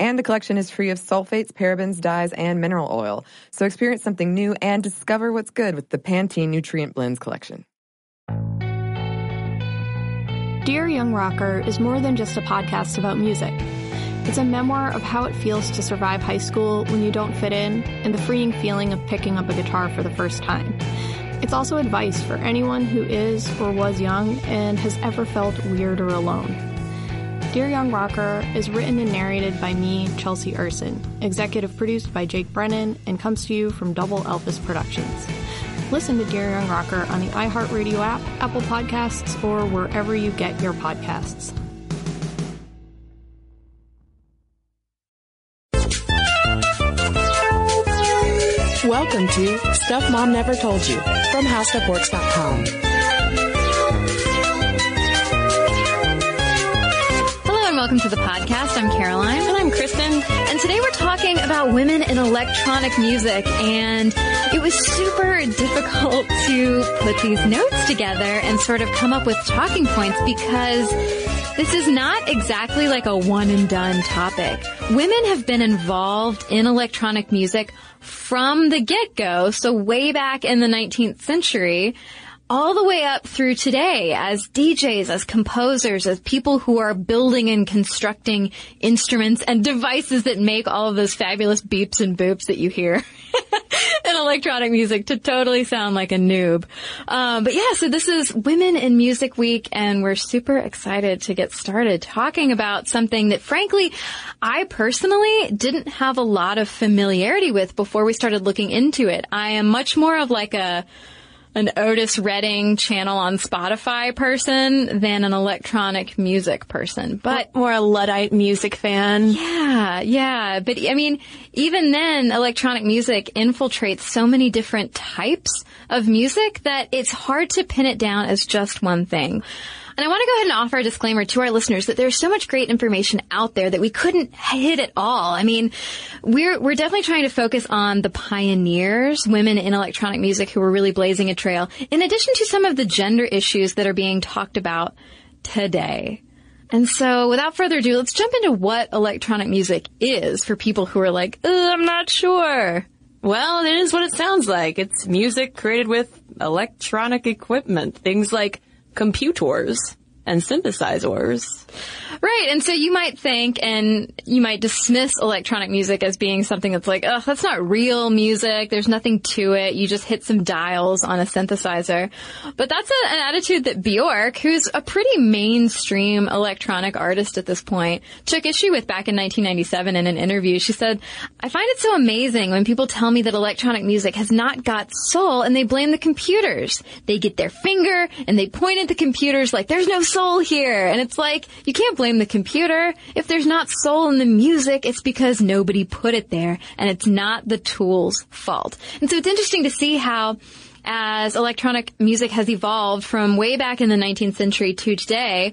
And the collection is free of sulfates, parabens, dyes, and mineral oil. So experience something new and discover what's good with the Pantene Nutrient Blends collection. Dear Young Rocker is more than just a podcast about music. It's a memoir of how it feels to survive high school when you don't fit in and the freeing feeling of picking up a guitar for the first time. It's also advice for anyone who is or was young and has ever felt weird or alone. Dear Young Rocker is written and narrated by me, Chelsea Urson, executive produced by Jake Brennan, and comes to you from Double Elvis Productions. Listen to Dear Young Rocker on the iHeartRadio app, Apple Podcasts, or wherever you get your podcasts. Welcome to Stuff Mom Never Told You from HowStuffWorks.com. welcome to the podcast. I'm Caroline. And I'm Cristen. And today we're talking about women in electronic music and it was super difficult to put these notes together and sort of come up with talking points because this is not exactly like a one and done topic. Women have been involved in electronic music from the get-go, so way back in the 19th century, all the way up through today as DJs, as composers, as people who are building and constructing instruments and devices that make all of those fabulous beeps and boops that you hear in electronic music to totally sound like a noob. Um, but yeah, so this is Women in Music Week and we're super excited to get started talking about something that frankly, I personally didn't have a lot of familiarity with before we started looking into it. I am much more of like a an Otis Redding channel on Spotify person than an electronic music person. But more a Luddite music fan. Yeah, yeah. But I mean, even then, electronic music infiltrates so many different types of music that it's hard to pin it down as just one thing. And I want to go ahead and offer a disclaimer to our listeners that there's so much great information out there that we couldn't hit it all. I mean, we're, we're definitely trying to focus on the pioneers, women in electronic music who were really blazing a trail, in addition to some of the gender issues that are being talked about today. And so without further ado, let's jump into what electronic music is for people who are like, I'm not sure. Well, it is what it sounds like. It's music created with electronic equipment. Things like computers and synthesizers. Right. And so you might think and you might dismiss electronic music as being something that's like, oh, that's not real music. There's nothing to it. You just hit some dials on a synthesizer. But that's a, an attitude that Bjork, who's a pretty mainstream electronic artist at this point, took issue with back in 1997 in an interview. She said, I find it so amazing when people tell me that electronic music has not got soul and they blame the computers. They get their finger and they point at the computers like there's no soul here. And it's like, you can't blame the computer. If there's not soul in the music, it's because nobody put it there and it's not the tool's fault. And so it's interesting to see how as electronic music has evolved from way back in the 19th century to today,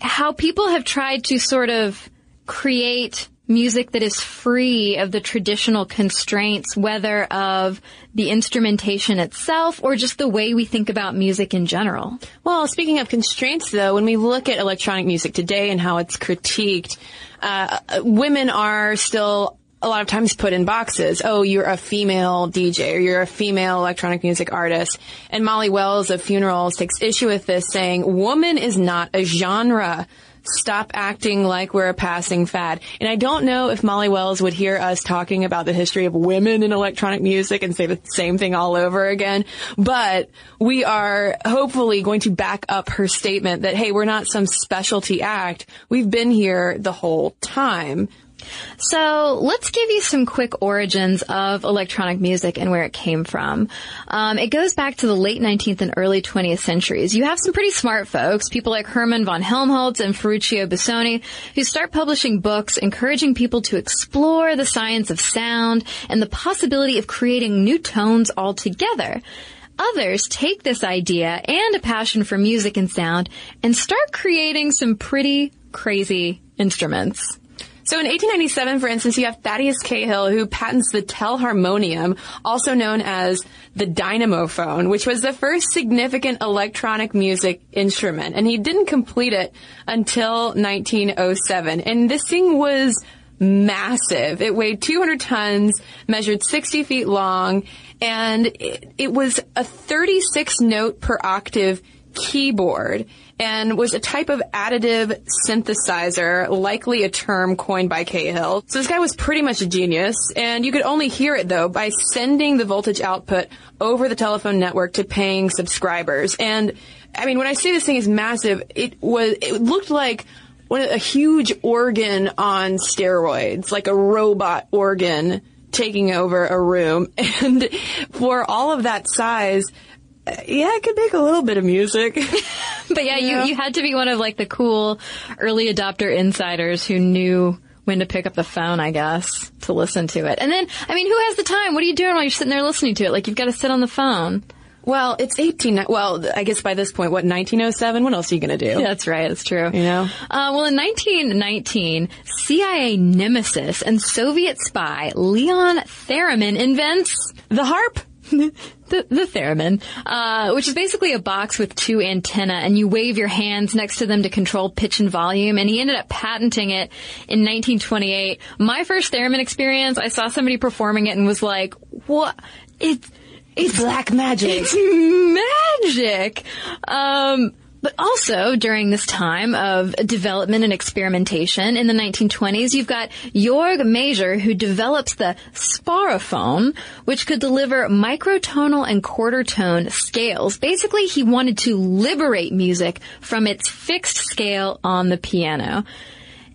how people have tried to sort of create music that is free of the traditional constraints, whether of the instrumentation itself or just the way we think about music in general. Well, speaking of constraints though, when we look at electronic music today and how it's critiqued, uh, women are still a lot of times put in boxes. Oh, you're a female DJ or you're a female electronic music artist. And Molly Wells of Funerals takes issue with this saying, woman is not a genre stop acting like we're a passing fad. And I don't know if Molly Wells would hear us talking about the history of women in electronic music and say the same thing all over again. But we are hopefully going to back up her statement that, hey, we're not some specialty act. We've been here the whole time. So let's give you some quick origins of electronic music and where it came from. Um, it goes back to the late 19th and early 20th centuries. You have some pretty smart folks, people like Hermann von Helmholtz and Ferruccio Busoni, who start publishing books encouraging people to explore the science of sound and the possibility of creating new tones altogether. Others take this idea and a passion for music and sound and start creating some pretty crazy instruments. So in 1897, for instance, you have Thaddeus Cahill who patents the telharmonium, also known as the dynamophone, which was the first significant electronic music instrument. And he didn't complete it until 1907. And this thing was massive. It weighed 200 tons, measured 60 feet long, and it, it was a 36 note per octave keyboard and was a type of additive synthesizer, likely a term coined by Cahill. So this guy was pretty much a genius, and you could only hear it though by sending the voltage output over the telephone network to paying subscribers. And I mean, when I say this thing is massive, it was, it looked like a huge organ on steroids, like a robot organ taking over a room. And for all of that size, yeah, I could make a little bit of music. But yeah, you, you had to be one of like the cool early adopter insiders who knew when to pick up the phone, I guess, to listen to it. And then, I mean, who has the time? What are you doing while you're sitting there listening to it? Like, you've got to sit on the phone. well, it's 18, well, I guess by this point, what, 1907? What else are you going to do? That's right. That's true. You know? Uh, well, in 1919, CIA nemesis and Soviet spy Leon Theremin invents The harp? the, the theremin, uh, which is basically a box with two antenna, and you wave your hands next to them to control pitch and volume. And he ended up patenting it in 1928. My first theremin experience, I saw somebody performing it and was like, "What? It's it's Black magic. it's magic. Um, but also during this time of development and experimentation in the 1920s, you've got Jorg Mager who develops the Sphärophon, which could deliver microtonal and quarter tone scales. Basically, he wanted to liberate music from its fixed scale on the piano.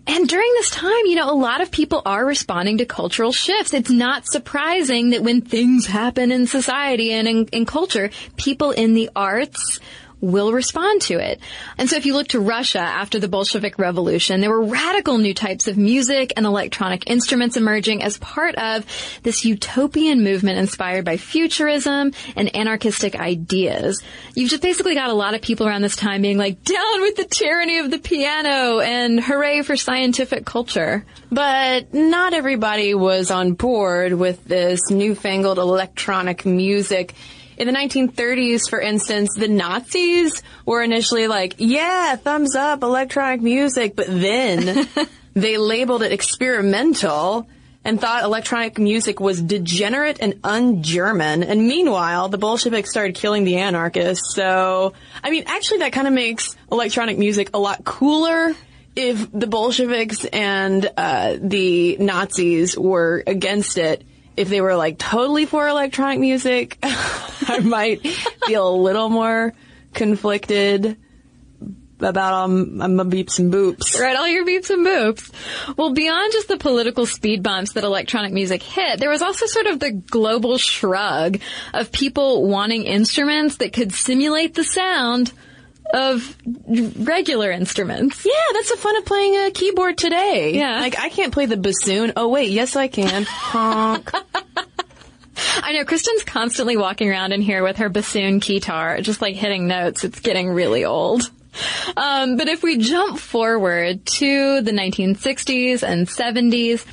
And during this time, you know, a lot of people are responding to cultural shifts. It's not surprising that when things happen in society and in, in culture, people in the arts will respond to it. And so if you look to Russia after the Bolshevik Revolution, there were radical new types of music and electronic instruments emerging as part of this utopian movement inspired by futurism and anarchistic ideas. You've just basically got a lot of people around this time being like, down with the tyranny of the piano and hooray for scientific culture. But not everybody was on board with this newfangled electronic music. In the 1930s, for instance, the Nazis were initially like, yeah, thumbs up, electronic music, but then they labeled it experimental and thought electronic music was degenerate and un-German. And meanwhile, the Bolsheviks started killing the anarchists. So, I mean, actually that kind of makes electronic music a lot cooler if the Bolsheviks and uh, the Nazis were against it, if they were like totally for electronic music, I might feel a little more conflicted about um, my beeps some boops. Right, all your beeps and boops. Well, beyond just the political speed bumps that electronic music hit, there was also sort of the global shrug of people wanting instruments that could simulate the sound of regular instruments. Yeah, that's the fun of playing a keyboard today. Yeah. Like I can't play the bassoon. Oh wait, yes I can. Honk. I know Cristen's constantly walking around in here with her bassoon keytar, just like hitting notes. It's getting really old. Um, but if we jump forward to the 1960s and 70s,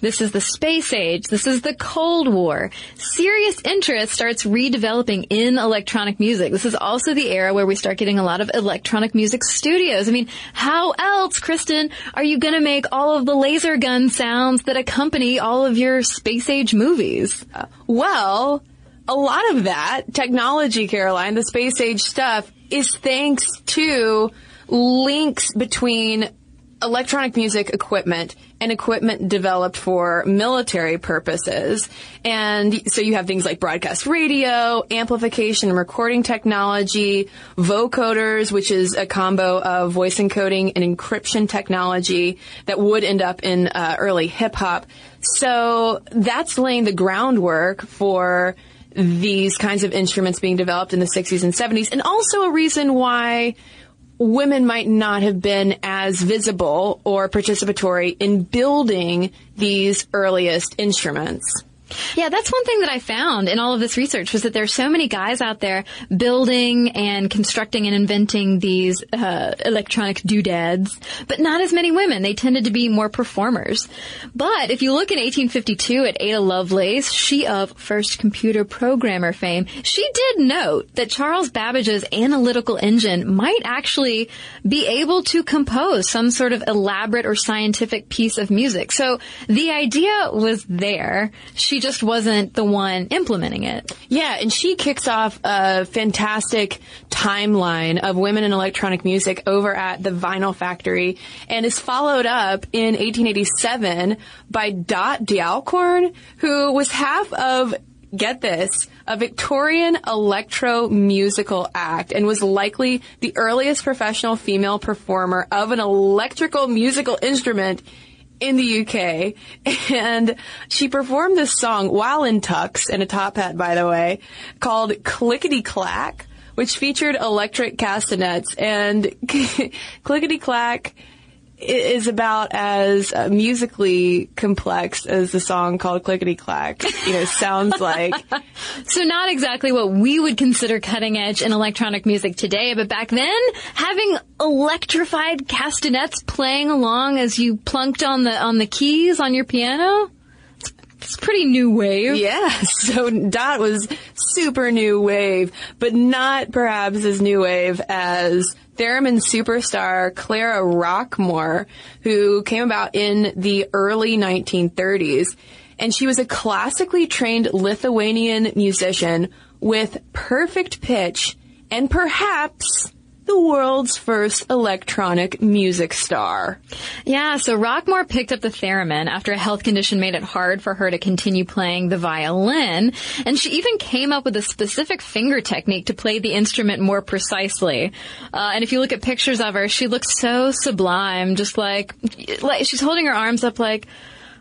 this is the space age. This is the Cold War. Serious interest starts redeveloping in electronic music. This is also the era where we start getting a lot of electronic music studios. I mean, how else, Cristen, are you going to make all of the laser gun sounds that accompany all of your space age movies? Uh, well, a lot of that technology, Caroline, the space age stuff, is thanks to links between electronic music equipment and equipment developed for military purposes. And so you have things like broadcast radio, amplification and recording technology, vocoders, which is a combo of voice encoding and encryption technology that would end up in uh, early hip hop. So that's laying the groundwork for these kinds of instruments being developed in the 60s and 70s, and also a reason why women might not have been as visible or participatory in building these earliest instruments. Yeah, that's one thing that I found in all of this research was that there's so many guys out there building and constructing and inventing these uh, electronic doodads, but not as many women. They tended to be more performers. But if you look in 1852 at Ada Lovelace, she of first computer programmer fame, she did note that Charles Babbage's analytical engine might actually be able to compose some sort of elaborate or scientific piece of music. So the idea was there. She just wasn't the one implementing it. Yeah, and she kicks off a fantastic timeline of women in electronic music over at the Vinyl Factory and is followed up in 1887 by Dot Dialcorn, who was half of get this, a Victorian electro musical act and was likely the earliest professional female performer of an electrical musical instrument in the UK. And she performed this song while in tux and a top hat, by the way, called Clickety Clack, which featured electric castanets and Clickety Clack is about as uh, musically complex as the song called Clickety Clack. You know, sounds like. so not exactly what we would consider cutting edge in electronic music today, but back then, having electrified castanets playing along as you plunked on the on the keys on your piano. It's pretty new wave. Yeah, so Dot was super new wave, but not perhaps as new wave as theremin superstar Clara Rockmore, who came about in the early 1930s. And she was a classically trained Lithuanian musician with perfect pitch and perhaps the world's first electronic music star. Yeah, so Rockmore picked up the theremin after a health condition made it hard for her to continue playing the violin, and she even came up with a specific finger technique to play the instrument more precisely. Uh, and if you look at pictures of her, she looks so sublime, just like, like she's holding her arms up like,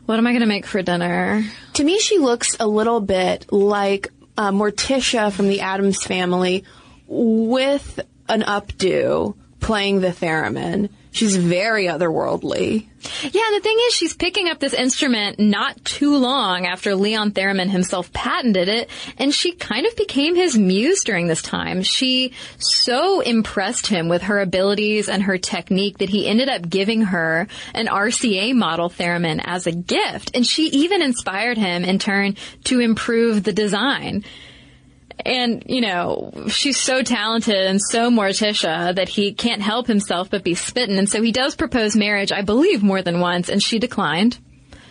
what am I going to make for dinner? To me, she looks a little bit like uh, Morticia from the Addams family with an updo playing the theremin. She's very otherworldly. Yeah, the thing is, she's picking up this instrument not too long after Leon Theremin himself patented it, and she kind of became his muse during this time. She so impressed him with her abilities and her technique that he ended up giving her an RCA model theremin as a gift, and she even inspired him in turn to improve the design. And, you know, she's so talented and so Morticia that he can't help himself but be smitten. And so he does propose marriage, I believe, more than once, and she declined.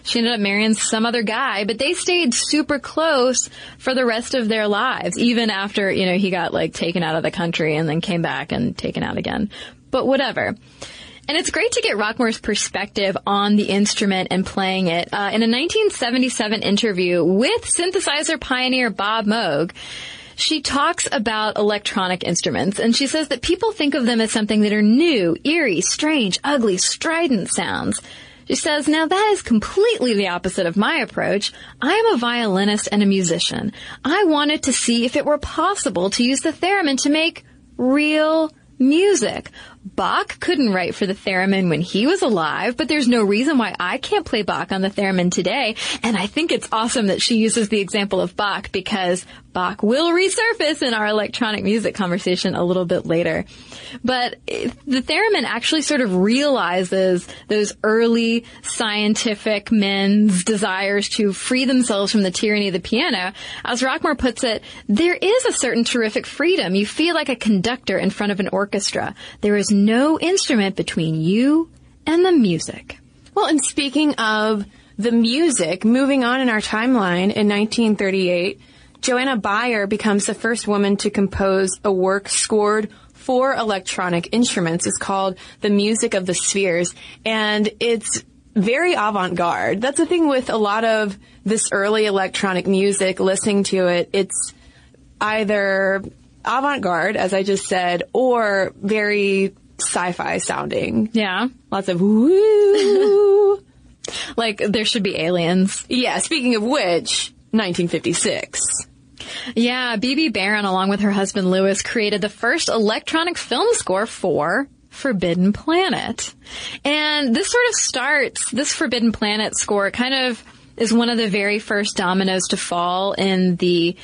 She ended up marrying some other guy, but they stayed super close for the rest of their lives, even after, you know, he got like taken out of the country and then came back and taken out again. But whatever. And it's great to get Rockmore's perspective on the instrument and playing it. Uh, in a 1977 interview with synthesizer pioneer Bob Moog, she talks about electronic instruments and she says that people think of them as something that are new, eerie, strange, ugly, strident sounds. She says, now that is completely the opposite of my approach. I am a violinist and a musician. I wanted to see if it were possible to use the theremin to make real music. Bach couldn't write for the theremin when he was alive, but there's no reason why I can't play Bach on the theremin today. And I think it's awesome that she uses the example of Bach because Bach will resurface in our electronic music conversation a little bit later. But the theremin actually sort of realizes those early scientific men's desires to free themselves from the tyranny of the piano. As Rockmore puts it, there is a certain terrific freedom. You feel like a conductor in front of an orchestra. There is no instrument between you and the music. Well, and speaking of the music, moving on in our timeline in 1938, Johanna Beyer becomes the first woman to compose a work scored for electronic instruments. It's called The Music of the Spheres, and it's very avant-garde. That's the thing with a lot of this early electronic music, listening to it, it's either avant-garde, as I just said, or very sci-fi sounding. Yeah. Lots of woo. like there should be aliens. Yeah, speaking of which, 1956. Yeah, Bebe Barron along with her husband Lewis, created the first electronic film score for Forbidden Planet. And this sort of starts, this Forbidden Planet score kind of is one of the very first dominoes to fall in the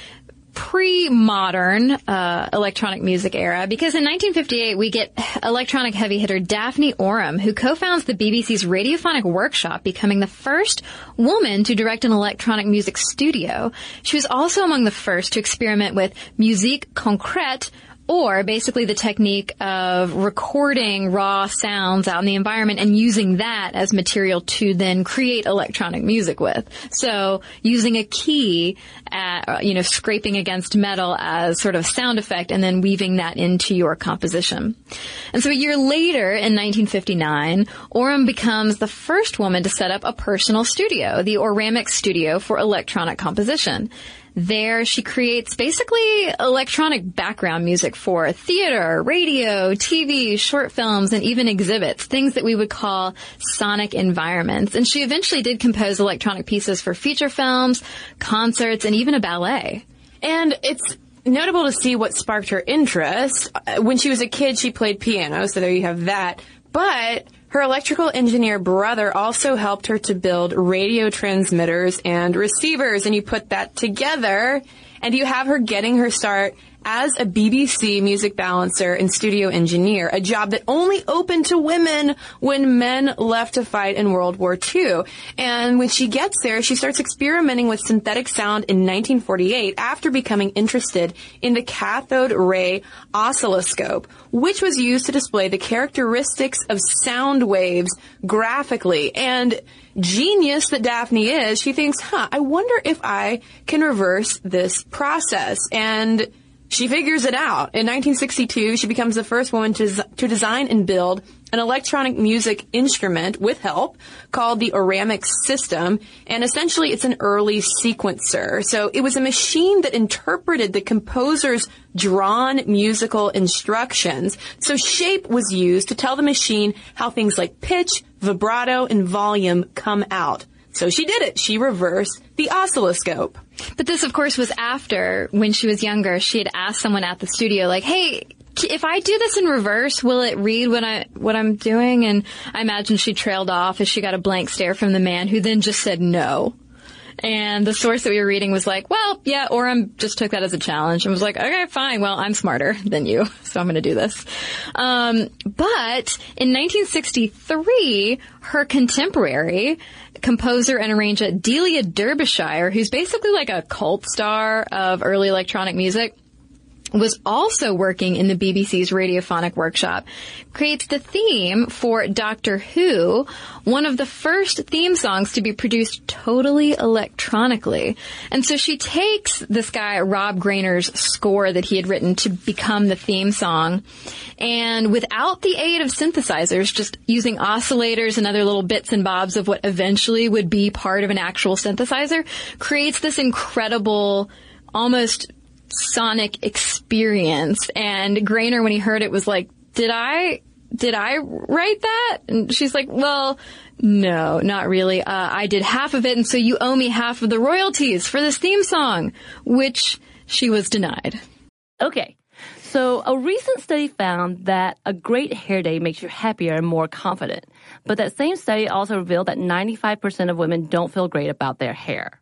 pre-modern uh, electronic music era because in 1958 we get electronic heavy hitter Daphne Oram who co-founds the BBC's Radiophonic Workshop becoming the first woman to direct an electronic music studio. She was also among the first to experiment with musique concrète or basically the technique of recording raw sounds out in the environment and using that as material to then create electronic music with. So using a key, at, uh, you know, scraping against metal as sort of sound effect and then weaving that into your composition. And so a year later in 1959, Oram becomes the first woman to set up a personal studio, the Oramic Studio for Electronic Composition. There, she creates basically electronic background music for theater, radio, TV, short films, and even exhibits, things that we would call sonic environments. And she eventually did compose electronic pieces for feature films, concerts, and even a ballet. And it's notable to see what sparked her interest. Uh, when she was a kid, she played piano, so there you have that. But her electrical engineer brother also helped her to build radio transmitters and receivers, and you put that together, and you have her getting her start as a BBC music balancer and studio engineer, a job that only opened to women when men left to fight in World War II. And when she gets there, she starts experimenting with synthetic sound in 1948 after becoming interested in the cathode ray oscilloscope, which was used to display the characteristics of sound waves graphically. And genius that Daphne is, she thinks, huh, I wonder if I can reverse this process. And she figures it out. In 1962, she becomes the first woman to, to design and build an electronic music instrument with help called the Oramic system. And essentially it's an early sequencer. So it was a machine that interpreted the composer's drawn musical instructions. So shape was used to tell the machine how things like pitch, vibrato, and volume come out. So she did it. She reversed the oscilloscope. But this, of course, was after when she was younger. She had asked someone at the studio, like, "Hey, if I do this in reverse, will it read what I what I'm doing?" And I imagine she trailed off as she got a blank stare from the man, who then just said no. And the source that we were reading was like, well, yeah, Oram just took that as a challenge and was like, okay, fine. Well, I'm smarter than you, so I'm going to do this. Um, but in 1963, her contemporary, composer and arranger Delia Derbyshire, who's basically like a cult star of early electronic music, was also working in the BBC's radiophonic workshop, creates the theme for Doctor Who, one of the first theme songs to be produced totally electronically. And so she takes this guy, Ron Grainer's score that he had written to become the theme song, and without the aid of synthesizers, just using oscillators and other little bits and bobs of what eventually would be part of an actual synthesizer, creates this incredible, almost sonic experience. And Grainer, when he heard it, was like, did I, did I write that? And she's like, well, no, not really. Uh, I did half of it, and so you owe me half of the royalties for this theme song, which she was denied. Okay. So a recent study found that a great hair day makes you happier and more confident. But that same study also revealed that 95% of women don't feel great about their hair.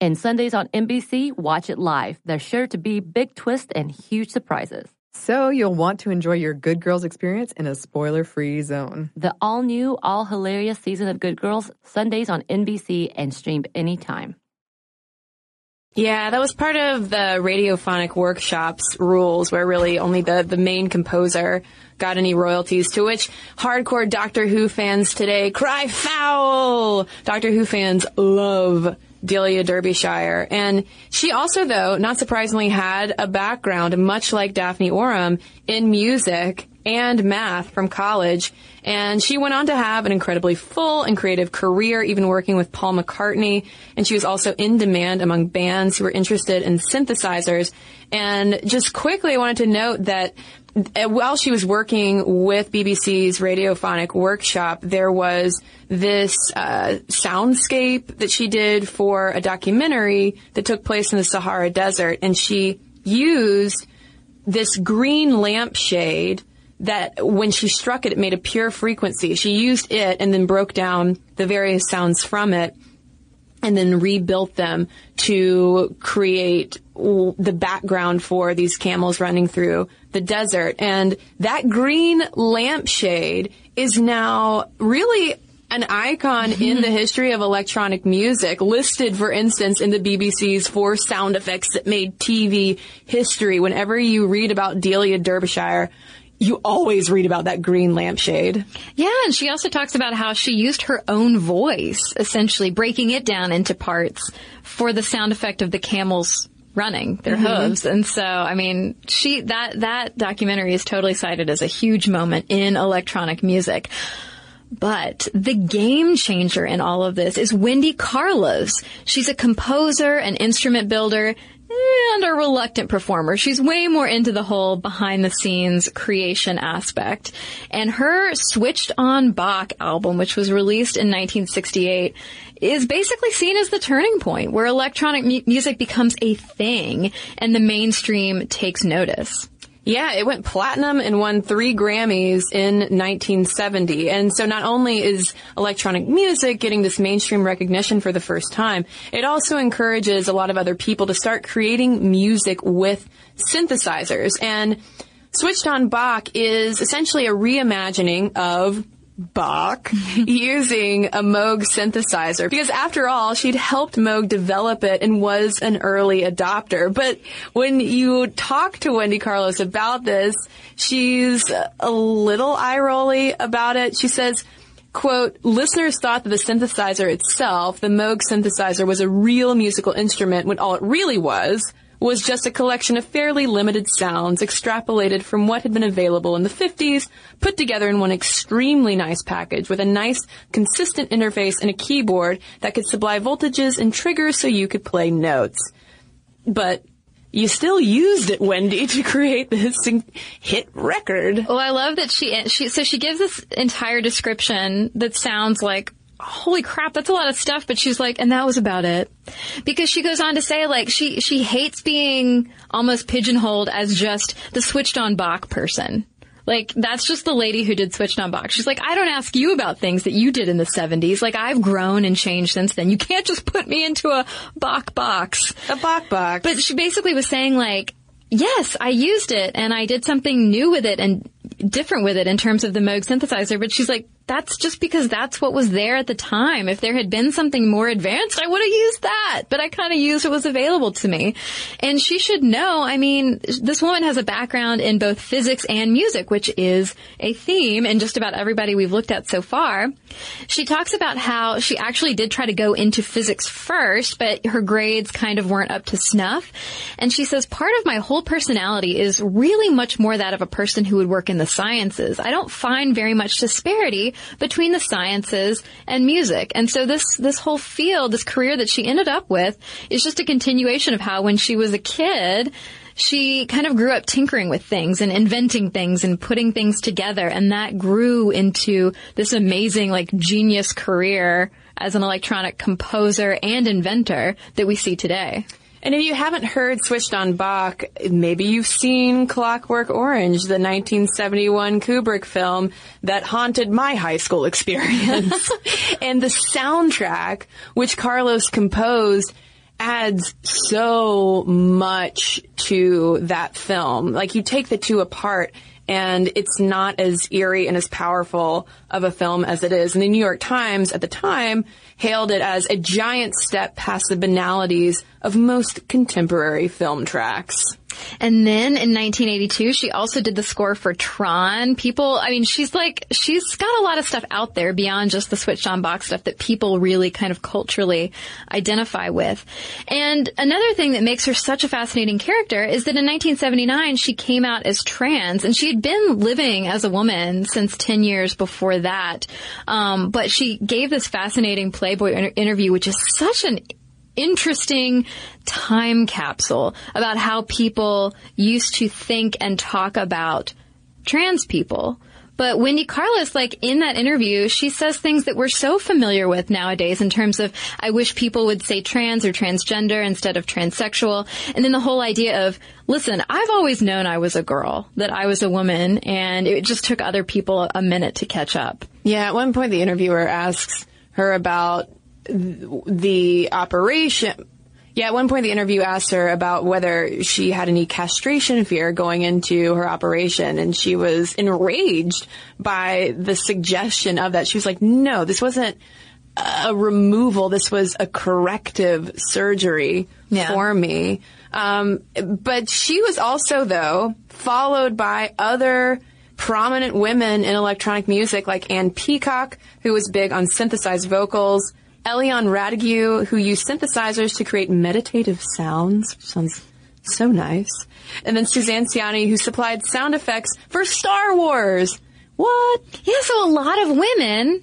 And Sundays on NBC, watch it live. There's sure to be big twists and huge surprises. So, you'll want to enjoy your Good Girls experience in a spoiler free zone. The all new, all hilarious season of Good Girls, Sundays on NBC and streamed anytime. Yeah, that was part of the radiophonic workshops rules where really only the, the main composer got any royalties to which hardcore Doctor Who fans today cry foul! Doctor Who fans love Delia Derbyshire. And she also, though, not surprisingly, had a background, much like Daphne Oram, in music and math from college. And she went on to have an incredibly full and creative career, even working with Paul McCartney. And she was also in demand among bands who were interested in synthesizers. And just quickly, I wanted to note that while she was working with BBC's radiophonic workshop, there was this uh, soundscape that she did for a documentary that took place in the Sahara Desert, and she used this green lampshade that when she struck it, it made a pure frequency. She used it and then broke down the various sounds from it and then rebuilt them to create the background for these camels running through the desert. And that green lampshade is now really an icon in the mm-hmm. history of electronic music, listed, for instance, in the BBC's four sound effects that made TV history. Whenever you read about Delia Derbyshire, you always read about that green lampshade. Yeah, and she also talks about how she used her own voice, essentially breaking it down into parts for the sound effect of the camels running their mm-hmm. hooves. And so, I mean, she, that, that documentary is totally cited as a huge moment in electronic music. But the game changer in all of this is Wendy Carlos. She's a composer, an instrument builder, Eh, and a reluctant performer. She's way more into the whole behind the scenes creation aspect. And her Switched on Bach album, which was released in 1968, is basically seen as the turning point where electronic mu- music becomes a thing and the mainstream takes notice. Yeah, it went platinum and won three Grammys in 1970. And so not only is electronic music getting this mainstream recognition for the first time, it also encourages a lot of other people to start creating music with synthesizers. And Switched on Bach is essentially a reimagining of Bach using a Moog synthesizer because after all, she'd helped Moog develop it and was an early adopter. But when you talk to Wendy Carlos about this, she's a little eye rolly about it. She says, quote, listeners thought that the synthesizer itself, the Moog synthesizer, was a real musical instrument when all it really was was just a collection of fairly limited sounds extrapolated from what had been available in the 50s, put together in one extremely nice package with a nice, consistent interface and a keyboard that could supply voltages and triggers so you could play notes. But you still used it, Wendy, to create this hit record. Well, I love that she, she, so she gives this entire description that sounds like holy crap, that's a lot of stuff. But she's like, and that was about it. Because she goes on to say, like, she, she hates being almost pigeonholed as just the switched on Bach person. Like, that's just the lady who did Switched on Bach. She's like, I don't ask you about things that you did in the 70s. Like, I've grown and changed since then. You can't just put me into a Bach box. A Bach box. But she basically was saying, like, yes, I used it and I did something new with it and different with it in terms of the Moog synthesizer. But she's like, that's just because that's what was there at the time. If there had been something more advanced, I would have used that. But I kind of used what was available to me. And she should know, I mean, this woman has a background in both physics and music, which is a theme in just about everybody we've looked at so far. She talks about how she actually did try to go into physics first, but her grades kind of weren't up to snuff. And she says, part of my whole personality is really much more that of a person who would work in the sciences. I don't find very much disparity between the sciences and music. And so this, this whole field, this career that she ended up with is just a continuation of how when she was a kid, she kind of grew up tinkering with things and inventing things and putting things together. And that grew into this amazing, like, genius career as an electronic composer and inventor that we see today. And if you haven't heard Switched on Bach, maybe you've seen Clockwork Orange, the 1971 Kubrick film that haunted my high school experience. and the soundtrack, which Carlos composed, adds so much to that film. Like you take the two apart and it's not as eerie and as powerful of a film as it is. And the New York Times at the time hailed it as a giant step past the banalities of most contemporary film tracks. And then in 1982, she also did the score for Tron. People, I mean, she's like, she's got a lot of stuff out there beyond just the switched on Bach stuff that people really kind of culturally identify with. And another thing that makes her such a fascinating character is that in 1979, she came out as trans and she had been living as a woman since 10 years before that. Um, but she gave this fascinating Playboy inter- interview, which is such an interesting time capsule about how people used to think and talk about trans people. But Wendy Carlos, like in that interview, she says things that we're so familiar with nowadays in terms of, I wish people would say trans or transgender instead of transsexual. And then the whole idea of, listen, I've always known I was a girl, that I was a woman, and it just took other people a minute to catch up. Yeah, at one point the interviewer asks her about the operation. Yeah, at one point the interview asked her about whether she had any castration fear going into her operation, and she was enraged by the suggestion of that. She was like, no, this wasn't a removal. This was a corrective surgery Yeah. for me. Um, but she was also, though, followed by other prominent women in electronic music like Anne Peacock, who was big on synthesized vocals, Eliane Radigue, who used synthesizers to create meditative sounds, sounds so nice, and then Suzanne Ciani, who supplied sound effects for Star Wars. What? Yeah, so a lot of women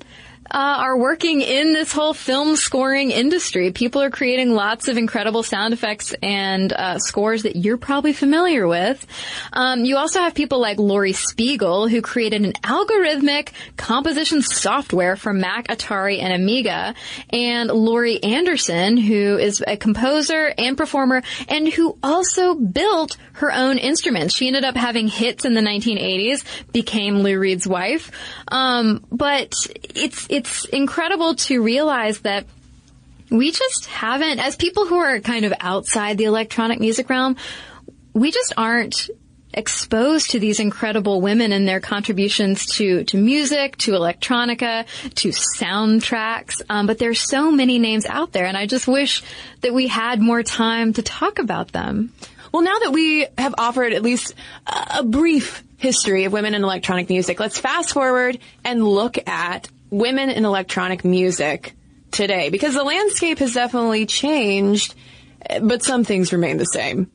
uh, are working in this whole film scoring industry. People are creating lots of incredible sound effects and uh, scores that you're probably familiar with. Um, you also have people like Laurie Spiegel, who created an algorithmic composition software for Mac, Atari, and Amiga, and Laurie Anderson, who is a composer and performer, and who also built her own instruments. She ended up having hits in the 1980s, became Lou Reed's wife. Um, but it's it's incredible to realize that we just haven't, as people who are kind of outside the electronic music realm, we just aren't exposed to these incredible women and their contributions to, to music, to electronica, to soundtracks. Um, but there's so many names out there, and I just wish that we had more time to talk about them. Well, now that we have offered at least a brief history of women in electronic music, let's fast forward and look at women in electronic music today because the landscape has definitely changed, but some things remain the same.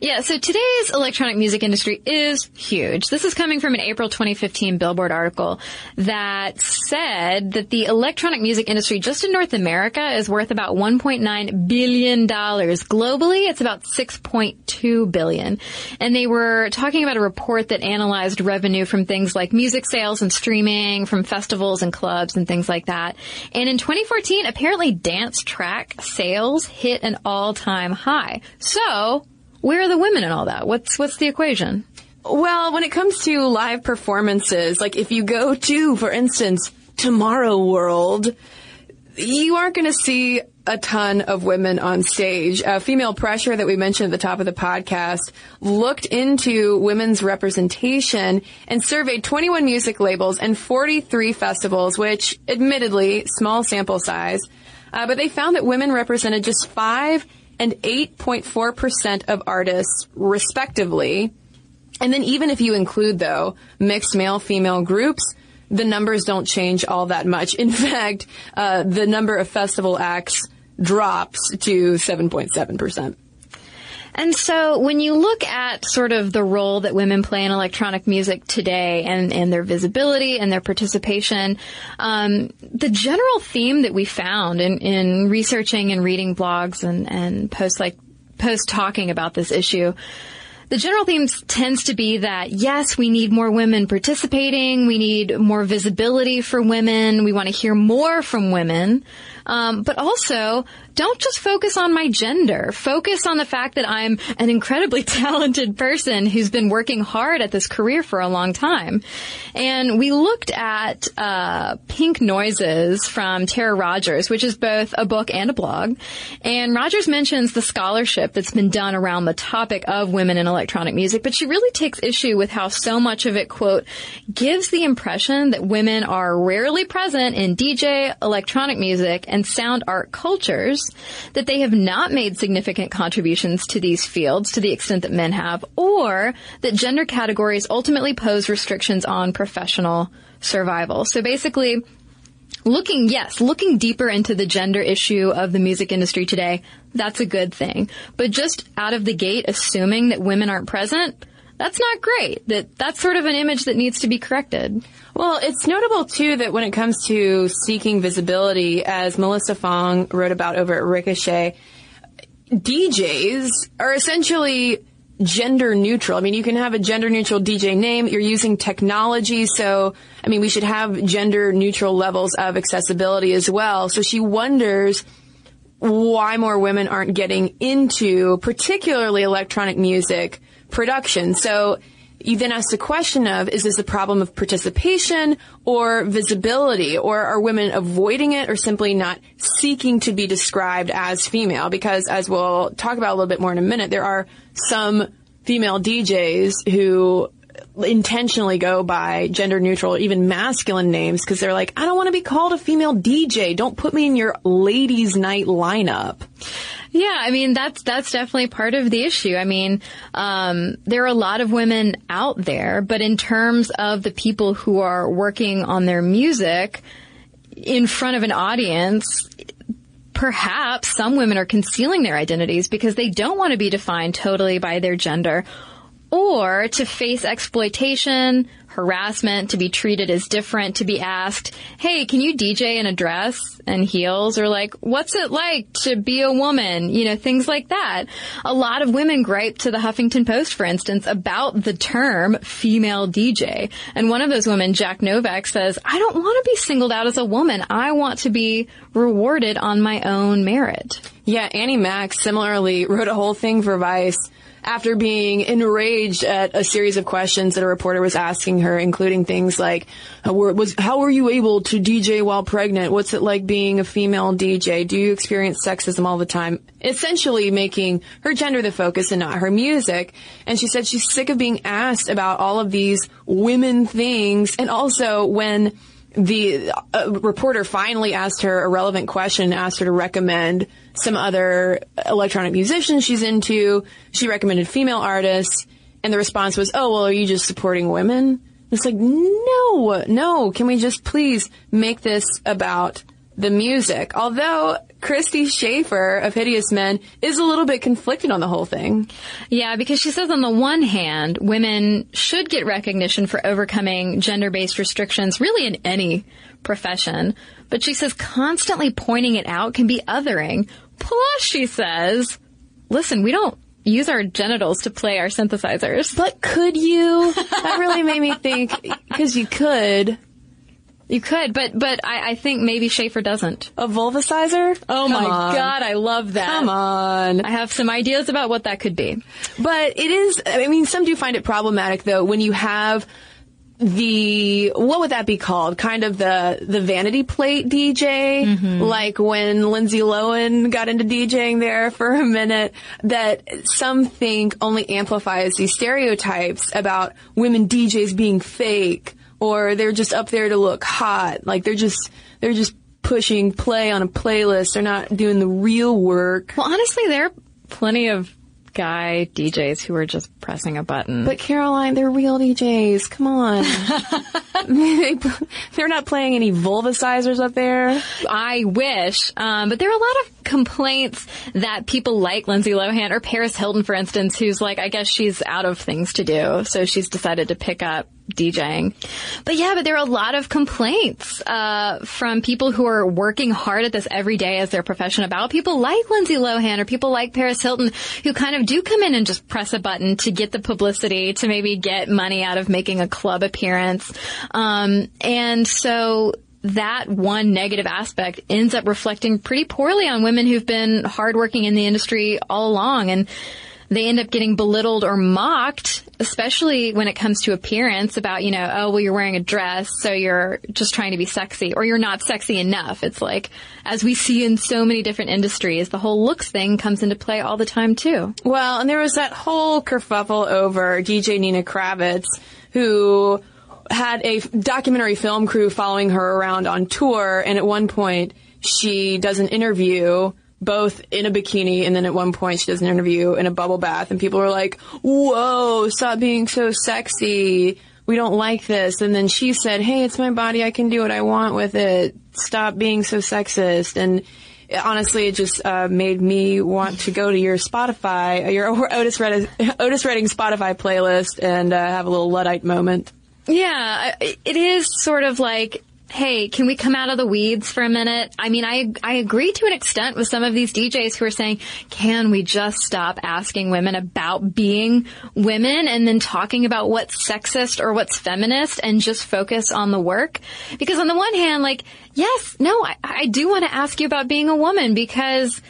Yeah, so today's electronic music industry is huge. This is coming from an April 2015 Billboard article that said that the electronic music industry just in North America is worth about 1.9 billion dollars. Globally, it's about 6.2 billion. And they were talking about a report that analyzed revenue from things like music sales and streaming, from festivals and clubs and things like that. And in 2014, apparently dance track sales hit an all-time high. So, where are the women in all that? What's what's the equation? Well, when it comes to live performances, like if you go to, for instance, TomorrowWorld, you aren't going to see a ton of women on stage. Uh, Female Pressure that we mentioned at the top of the podcast looked into women's representation and surveyed 21 music labels and 43 festivals, which admittedly, small sample size, uh, but they found that women represented just 5 and 8.4% of artists respectively. And then even if you include though mixed male female groups, the numbers don't change all that much. In fact, uh, the number of festival acts drops to 7.7%. And so when you look at sort of the role that women play in electronic music today and, and their visibility and their participation, um, the general theme that we found in, in researching and reading blogs and, and posts like posts talking about this issue, the general theme tends to be that yes, we need more women participating. We need more visibility for women. We want to hear more from women. Um, but also, don't just focus on my gender. Focus on the fact that I'm an incredibly talented person who's been working hard at this career for a long time. And we looked at uh, Pink Noises from Tara Rodgers, which is both a book and a blog. And Rodgers mentions the scholarship that's been done around the topic of women in electronic music, but she really takes issue with how so much of it, quote, gives the impression that women are rarely present in DJ, electronic music, and sound art cultures, that they have not made significant contributions to these fields to the extent that men have, or that gender categories ultimately pose restrictions on professional survival. So basically, looking, yes, looking deeper into the gender issue of the music industry today, that's a good thing. But just out of the gate, assuming that women aren't present, that's not great. That that's sort of an image that needs to be corrected. Well, it's notable too that when it comes to seeking visibility, as Melissa Fong wrote about over at Ricochet, DJs are essentially gender neutral. I mean, you can have a gender neutral DJ name. You're using technology. So, I mean, we should have gender neutral levels of accessibility as well. So she wonders why more women aren't getting into particularly electronic music production. So you then ask the question of, is this a problem of participation or visibility? Or are women avoiding it or simply not seeking to be described as female? Because as we'll talk about a little bit more in a minute, there are some female DJs who intentionally go by gender neutral, even masculine names because they're like, I don't want to be called a female DJ. Don't put me in your ladies night lineup. Yeah, I mean that's that's definitely part of the issue. I mean, um, there are a lot of women out there, but in terms of the people who are working on their music in front of an audience, perhaps some women are concealing their identities because they don't want to be defined totally by their gender or to face exploitation, harassment, to be treated as different, to be asked, hey, can you DJ in a dress and heels? Or like, what's it like to be a woman? You know, things like that. A lot of women gripe to the Huffington Post, for instance, about the term female DJ. And one of those women, Jack Novak, says, I don't want to be singled out as a woman. I want to be rewarded on my own merit. Yeah, Annie Mac similarly wrote a whole thing for Vice after being enraged at a series of questions that a reporter was asking her, including things like, how were, was, how were you able to DJ while pregnant? What's it like being a female DJ? Do you experience sexism all the time? Essentially making her gender the focus and not her music. And she said she's sick of being asked about all of these women things. And also when the uh, reporter finally asked her a relevant question, asked her to recommend some other electronic musicians she's into. She recommended female artists, and the response was, "Oh, well, are you just supporting women?" It's like, no, no. Can we just please make this about the music? Although Christy Schaefer of Hideous Men is a little bit conflicted on the whole thing. Yeah, because she says on the one hand, women should get recognition for overcoming gender-based restrictions really in any profession. But she says constantly pointing it out can be othering. Plus, she says, listen, we don't use our genitals to play our synthesizers. But could you? that really made me think, because you could. You could, but but I, I think maybe Schaefer doesn't. A vulvicizer? Oh Come my on. god, I love that. Come on. I have some ideas about what that could be. But it is, I mean, some do find it problematic though when you have the, what would that be called? Kind of the, the vanity plate DJ? Mm-hmm. Like when Lindsay Lohan got into DJing there for a minute that some think only amplifies these stereotypes about women DJs being fake or they're just up there to look hot. Like they're just, they're just pushing play on a playlist. They're not doing the real work. Well, honestly, there are plenty of guy DJs who are just pressing a button. But Caroline, they're real DJs. Come on. They- they're not playing any vulvicizers up there. I wish, um, but there are a lot of complaints that people like Lindsay Lohan or Paris Hilton, for instance, who's like, I guess she's out of things to do, so she's decided to pick up DJing. But yeah, but there are a lot of complaints uh, from people who are working hard at this every day as their profession about people like Lindsay Lohan or people like Paris Hilton who kind of do come in and just press a button to get the publicity to maybe get money out of making a club appearance. Um, and so that one negative aspect ends up reflecting pretty poorly on women who've been hardworking in the industry all along. And they end up getting belittled or mocked, especially when it comes to appearance about, you know, oh, well, you're wearing a dress, so you're just trying to be sexy, or you're not sexy enough. It's like, as we see in so many different industries, the whole looks thing comes into play all the time too. Well, and there was that whole kerfuffle over DJ Nina Kraviz, who had a documentary film crew following her around on tour, and at one point she does an interview both in a bikini and then at one point she does an interview in a bubble bath and people were like, whoa, stop being so sexy. We don't like this. And then she said, hey, it's my body. I can do what I want with it. Stop being so sexist. And honestly, it just uh, made me want to go to your Spotify, your Otis Redding, Otis Redding Spotify playlist and uh, have a little Luddite moment. Yeah, it is sort of like hey, can we come out of the weeds for a minute? I mean, I, I agree to an extent with some of these DJs who are saying, can we just stop asking women about being women and then talking about what's sexist or what's feminist and just focus on the work? Because on the one hand, like, yes, no, I, I do want to ask you about being a woman because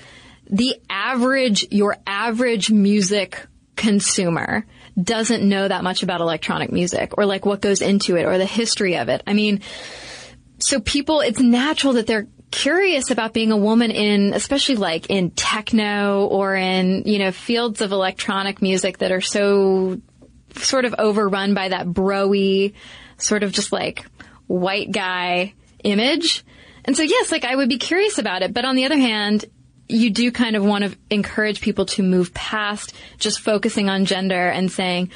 the average, your average music consumer doesn't know that much about electronic music or like what goes into it or the history of it. I mean, so people, it's natural that they're curious about being a woman in, especially like in techno or in, you know, fields of electronic music that are so sort of overrun by that broy, sort of just like white guy image. And so yes, like I would be curious about it. But on the other hand, you do kind of want to encourage people to move past just focusing on gender and saying,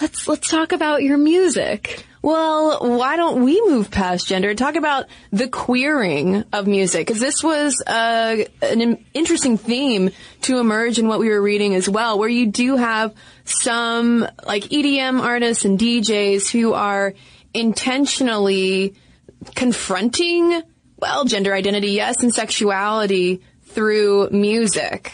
let's, let's talk about your music. Well, why don't we move past gender and talk about the queering of music? Because this was uh, an interesting theme to emerge in what we were reading as well, where you do have some like EDM artists and DJs who are intentionally confronting, well, gender identity, yes, and sexuality through music.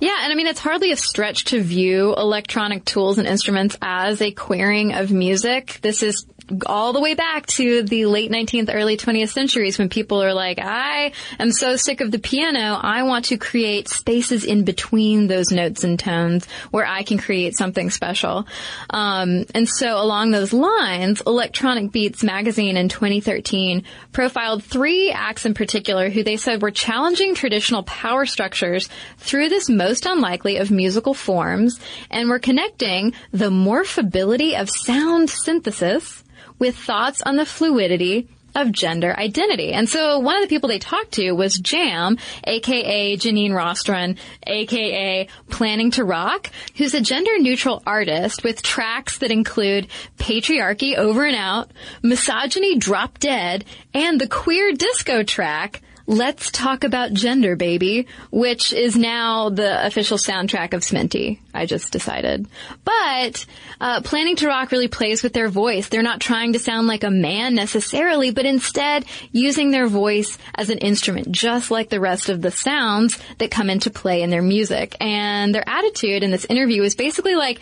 Yeah, and I mean, it's hardly a stretch to view electronic tools and instruments as a queering of music. This is all the way back to the late 19th, early 20th centuries when people are like, I am so sick of the piano, I want to create spaces in between those notes and tones where I can create something special. Um, and so along those lines, Electronic Beats magazine in 2013 profiled three acts in particular who they said were challenging traditional power structures through this most unlikely of musical forms and were connecting the morphability of sound synthesis with thoughts on the fluidity of gender identity. And so one of the people they talked to was Jam, aka Janine Rostron, aka Planningtorock, who's a gender neutral artist with tracks that include patriarchy over and out, misogyny drop dead, and the queer disco track Let's Talk About Gender, Baby, which is now the official soundtrack of Sminty. I just decided. But, uh, Planningtorock really plays with their voice. They're not trying to sound like a man necessarily, but instead using their voice as an instrument, just like the rest of the sounds that come into play in their music. And their attitude in this interview is basically like,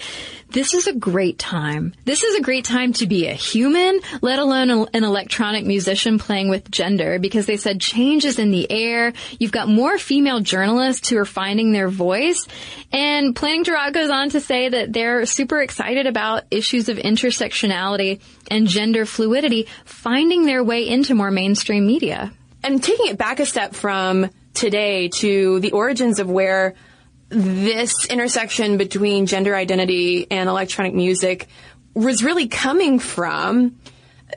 this is a great time. This is a great time to be a human, let alone an electronic musician playing with gender, because they said change is in the air. You've got more female journalists who are finding their voice. And Planningtorock goes on to say that they're super excited about issues of intersectionality and gender fluidity finding their way into more mainstream media. And taking it back a step from today to the origins of where this intersection between gender identity and electronic music was really coming from.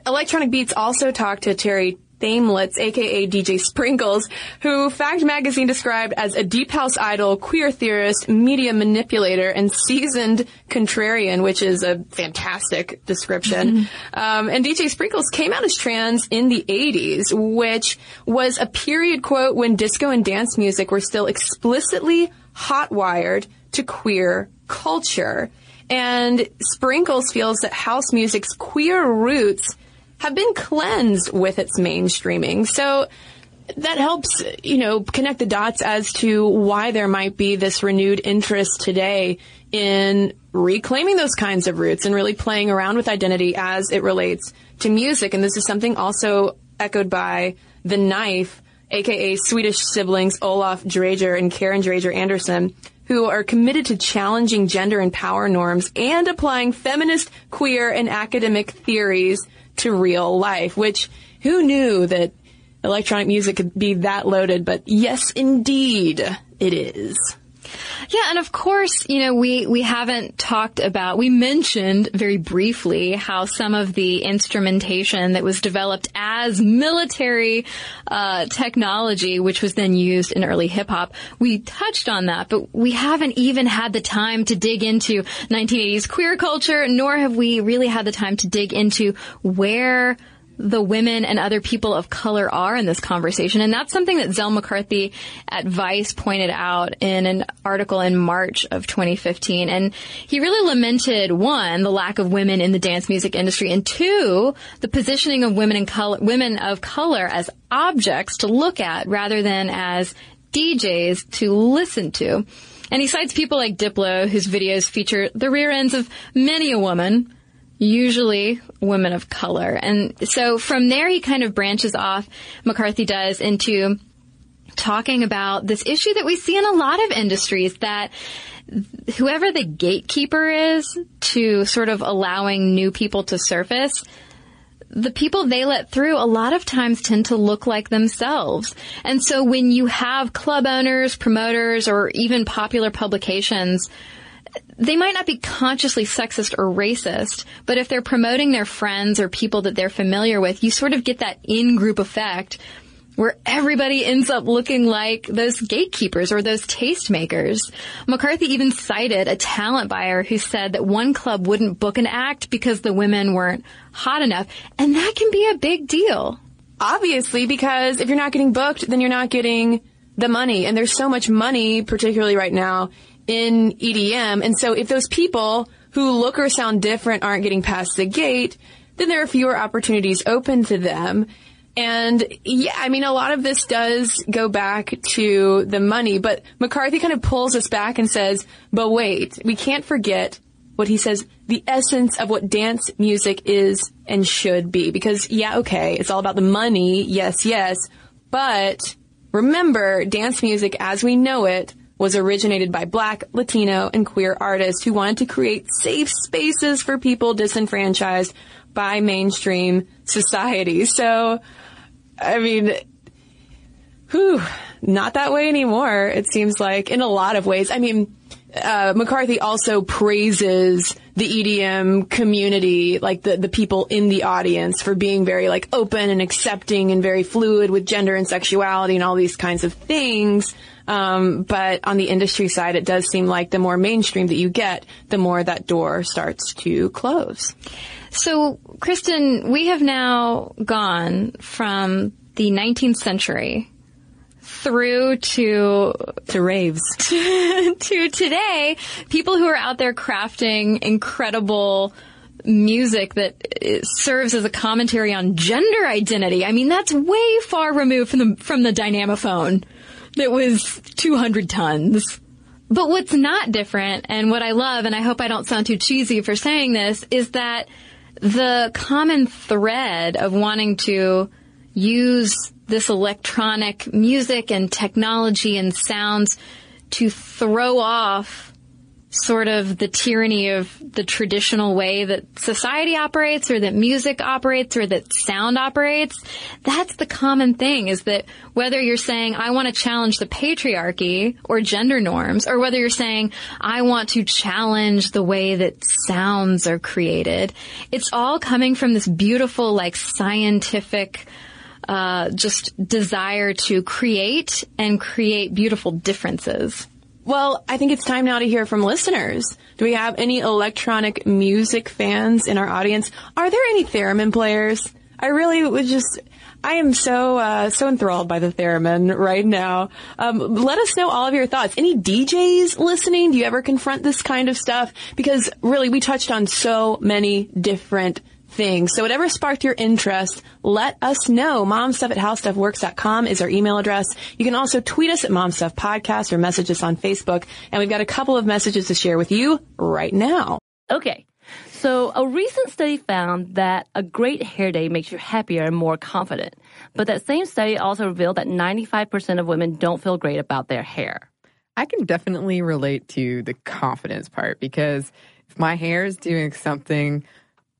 Electronic Beats also talked to Terre Thaemlitz, aka DJ Sprinkles, who Fact Magazine described as a deep house idol, queer theorist, media manipulator, and seasoned contrarian, which is a fantastic description. Mm-hmm. Um, and DJ Sprinkles came out as trans in the 80s, which was a period quote when disco and dance music were still explicitly hot wired to queer culture. And Sprinkles feels that house music's queer roots have been cleansed with its mainstreaming. So that helps, you know, connect the dots as to why there might be this renewed interest today in reclaiming those kinds of roots and really playing around with identity as it relates to music. And this is something also echoed by The Knife, aka Swedish siblings Olof Dreijer and Karin Dreijer Andersson, who are committed to challenging gender and power norms and applying feminist, queer, and academic theories to real life, which who knew that electronic music could be that loaded, but yes, indeed, it is. Yeah, and of course, you know, we, we haven't talked about, we mentioned very briefly how some of the instrumentation that was developed as military uh, technology, which was then used in early hip hop, we touched on that, but we haven't even had the time to dig into 1980s queer culture, nor have we really had the time to dig into where the women and other people of color are in this conversation. And that's something that Zel McCarthy at Vice pointed out in an article in March of 2015. And he really lamented one, the lack of women in the dance music industry, and two, the positioning of women in color, women of color as objects to look at rather than as DJs to listen to. And he cites people like Diplo, whose videos feature the rear ends of many a woman, usually women of color. And so from there, he kind of branches off, McCarthy does, into talking about this issue that we see in a lot of industries that whoever the gatekeeper is to sort of allowing new people to surface, the people they let through a lot of times tend to look like themselves. And so when you have club owners, promoters, or even popular publications they might not be consciously sexist or racist, but if they're promoting their friends or people that they're familiar with, you sort of get that in-group effect where everybody ends up looking like those gatekeepers or those tastemakers. McCarthy even cited a talent buyer who said that one club wouldn't book an act because the women weren't hot enough, and that can be a big deal. Obviously, because if you're not getting booked, then you're not getting the money, and there's so much money, particularly right now, in EDM. And so if those people who look or sound different aren't getting past the gate, then there are fewer opportunities open to them. And yeah, I mean, a lot of this does go back to the money, but McCarthy kind of pulls us back and says, but wait, we can't forget what he says, the essence of what dance music is and should be. Because yeah, okay, it's all about the money. Yes, yes. But remember, dance music as we know it was originated by black, Latino, and queer artists who wanted to create safe spaces for people disenfranchised by mainstream society. So, I mean, whew, not that way anymore, it seems like, in a lot of ways. I mean, uh, McCarthy also praises the EDM community, like the, the people in the audience for being very like open and accepting and very fluid with gender and sexuality and all these kinds of things. Um, but on the industry side, it does seem like the more mainstream that you get, the more that door starts to close. So, Cristen, we have now gone from the 19th century through to to raves to, to today people who are out there crafting incredible music that serves as a commentary on gender identity. I mean, that's way far removed from the from the dynamophone that was 200 tons. But what's not different, and what I love, and I hope I don't sound too cheesy for saying this, is that the common thread of wanting to use this electronic music and technology and sounds to throw off sort of the tyranny of the traditional way that society operates or that music operates or that sound operates. That's the common thing is that whether you're saying, I want to challenge the patriarchy or gender norms, or whether you're saying, I want to challenge the way that sounds are created, it's all coming from this beautiful, like scientific, uh, just desire to create and create beautiful differences. Well, I think it's time now to hear from listeners. Do we have any electronic music fans in our audience? Are there any theremin players? I really was just, I am so, uh, so enthralled by the theremin right now. Um, let us know all of your thoughts. Any DJs listening? Do you ever confront this kind of stuff? Because really, we touched on so many different things. So whatever sparked your interest, let us know. Momstuff at howstuffworks.com is our email address. You can also tweet us at Momstuff Podcast or message us on Facebook. And we've got a couple of messages to share with you right now. Okay. So, a recent study found that a great hair day makes you happier and more confident. But that same study also revealed that 95% of women don't feel great about their hair. I can definitely relate to the confidence part because if my hair is doing something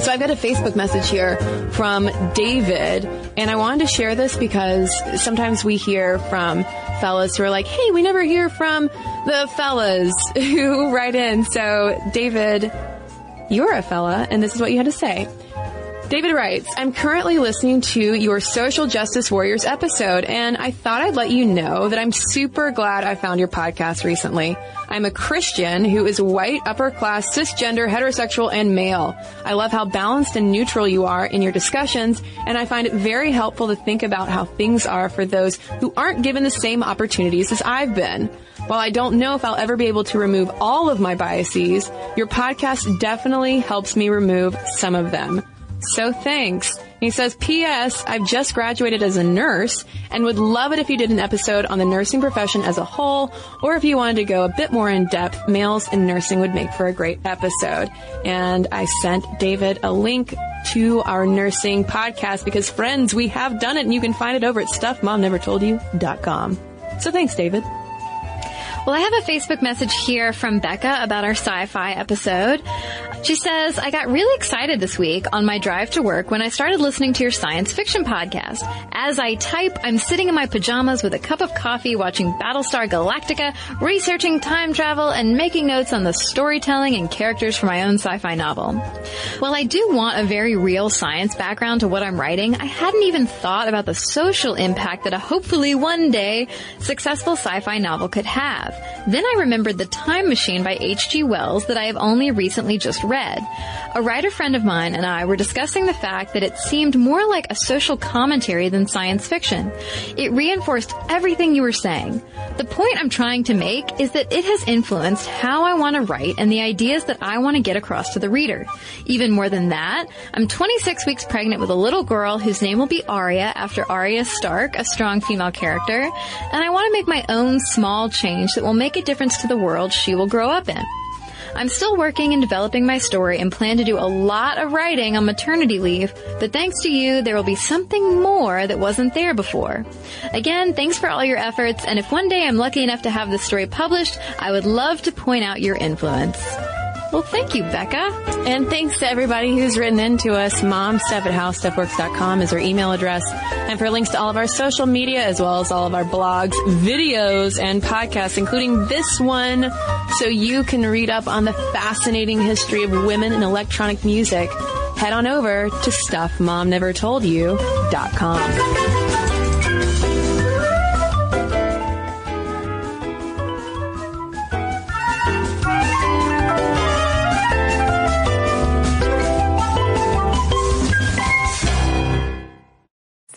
So I've got a Facebook message here from David, and I wanted to share this because sometimes we hear from fellas who are like, hey, we never hear from the fellas who write in. So David, you're a fella, and this is what you had to say. David writes, I'm currently listening to your Social Justice Warriors episode, and I thought I'd let you know that I'm super glad I found your podcast recently. I'm a Christian who is white, upper class, cisgender, heterosexual, and male. I love how balanced and neutral you are in your discussions, and I find it very helpful to think about how things are for those who aren't given the same opportunities as I've been. While I don't know if I'll ever be able to remove all of my biases, your podcast definitely helps me remove some of them. So thanks. He says, P.S. I've just graduated as a nurse and would love it if you did an episode on the nursing profession as a whole, or if you wanted to go a bit more in depth, males in nursing would make for a great episode. And I sent David a link to our nursing podcast because friends, we have done it and you can find it over at stuffmomnevertoldyou.com. So thanks, David. Well, I have a Facebook message here from Becca about our sci-fi episode. She says, I got really excited this week on my drive to work when I started listening to your science fiction podcast. As I type, I'm sitting in my pajamas with a cup of coffee watching Battlestar Galactica, researching time travel, and making notes on the storytelling and characters for my own sci-fi novel. While I do want a very real science background to what I'm writing, I hadn't even thought about the social impact that a hopefully one day successful sci-fi novel could have. Then I remembered The Time Machine by H.G. Wells that I have only recently just read. A writer friend of mine and I were discussing the fact that it seemed more like a social commentary than science fiction. It reinforced everything you were saying. The point I'm trying to make is that it has influenced how I want to write and the ideas that I want to get across to the reader. Even more than that, I'm 26 weeks pregnant with a little girl whose name will be Arya after Arya Stark, a strong female character, and I want to make my own small change that will make a difference to the world she will grow up in. I'm still working and developing my story and plan to do a lot of writing on maternity leave, but thanks to you, there will be something more that wasn't there before. Again, thanks for all your efforts, and if one day I'm lucky enough to have this story published, I would love to point out your influence. Well, thank you, Becca. And thanks to everybody who's written in to us. Momstuff at howstuffworks.com is our email address. And for links to all of our social media, as well as all of our blogs, videos, and podcasts, including this one, so you can read up on the fascinating history of women in electronic music, head on over to stuffmomnevertoldyou.com.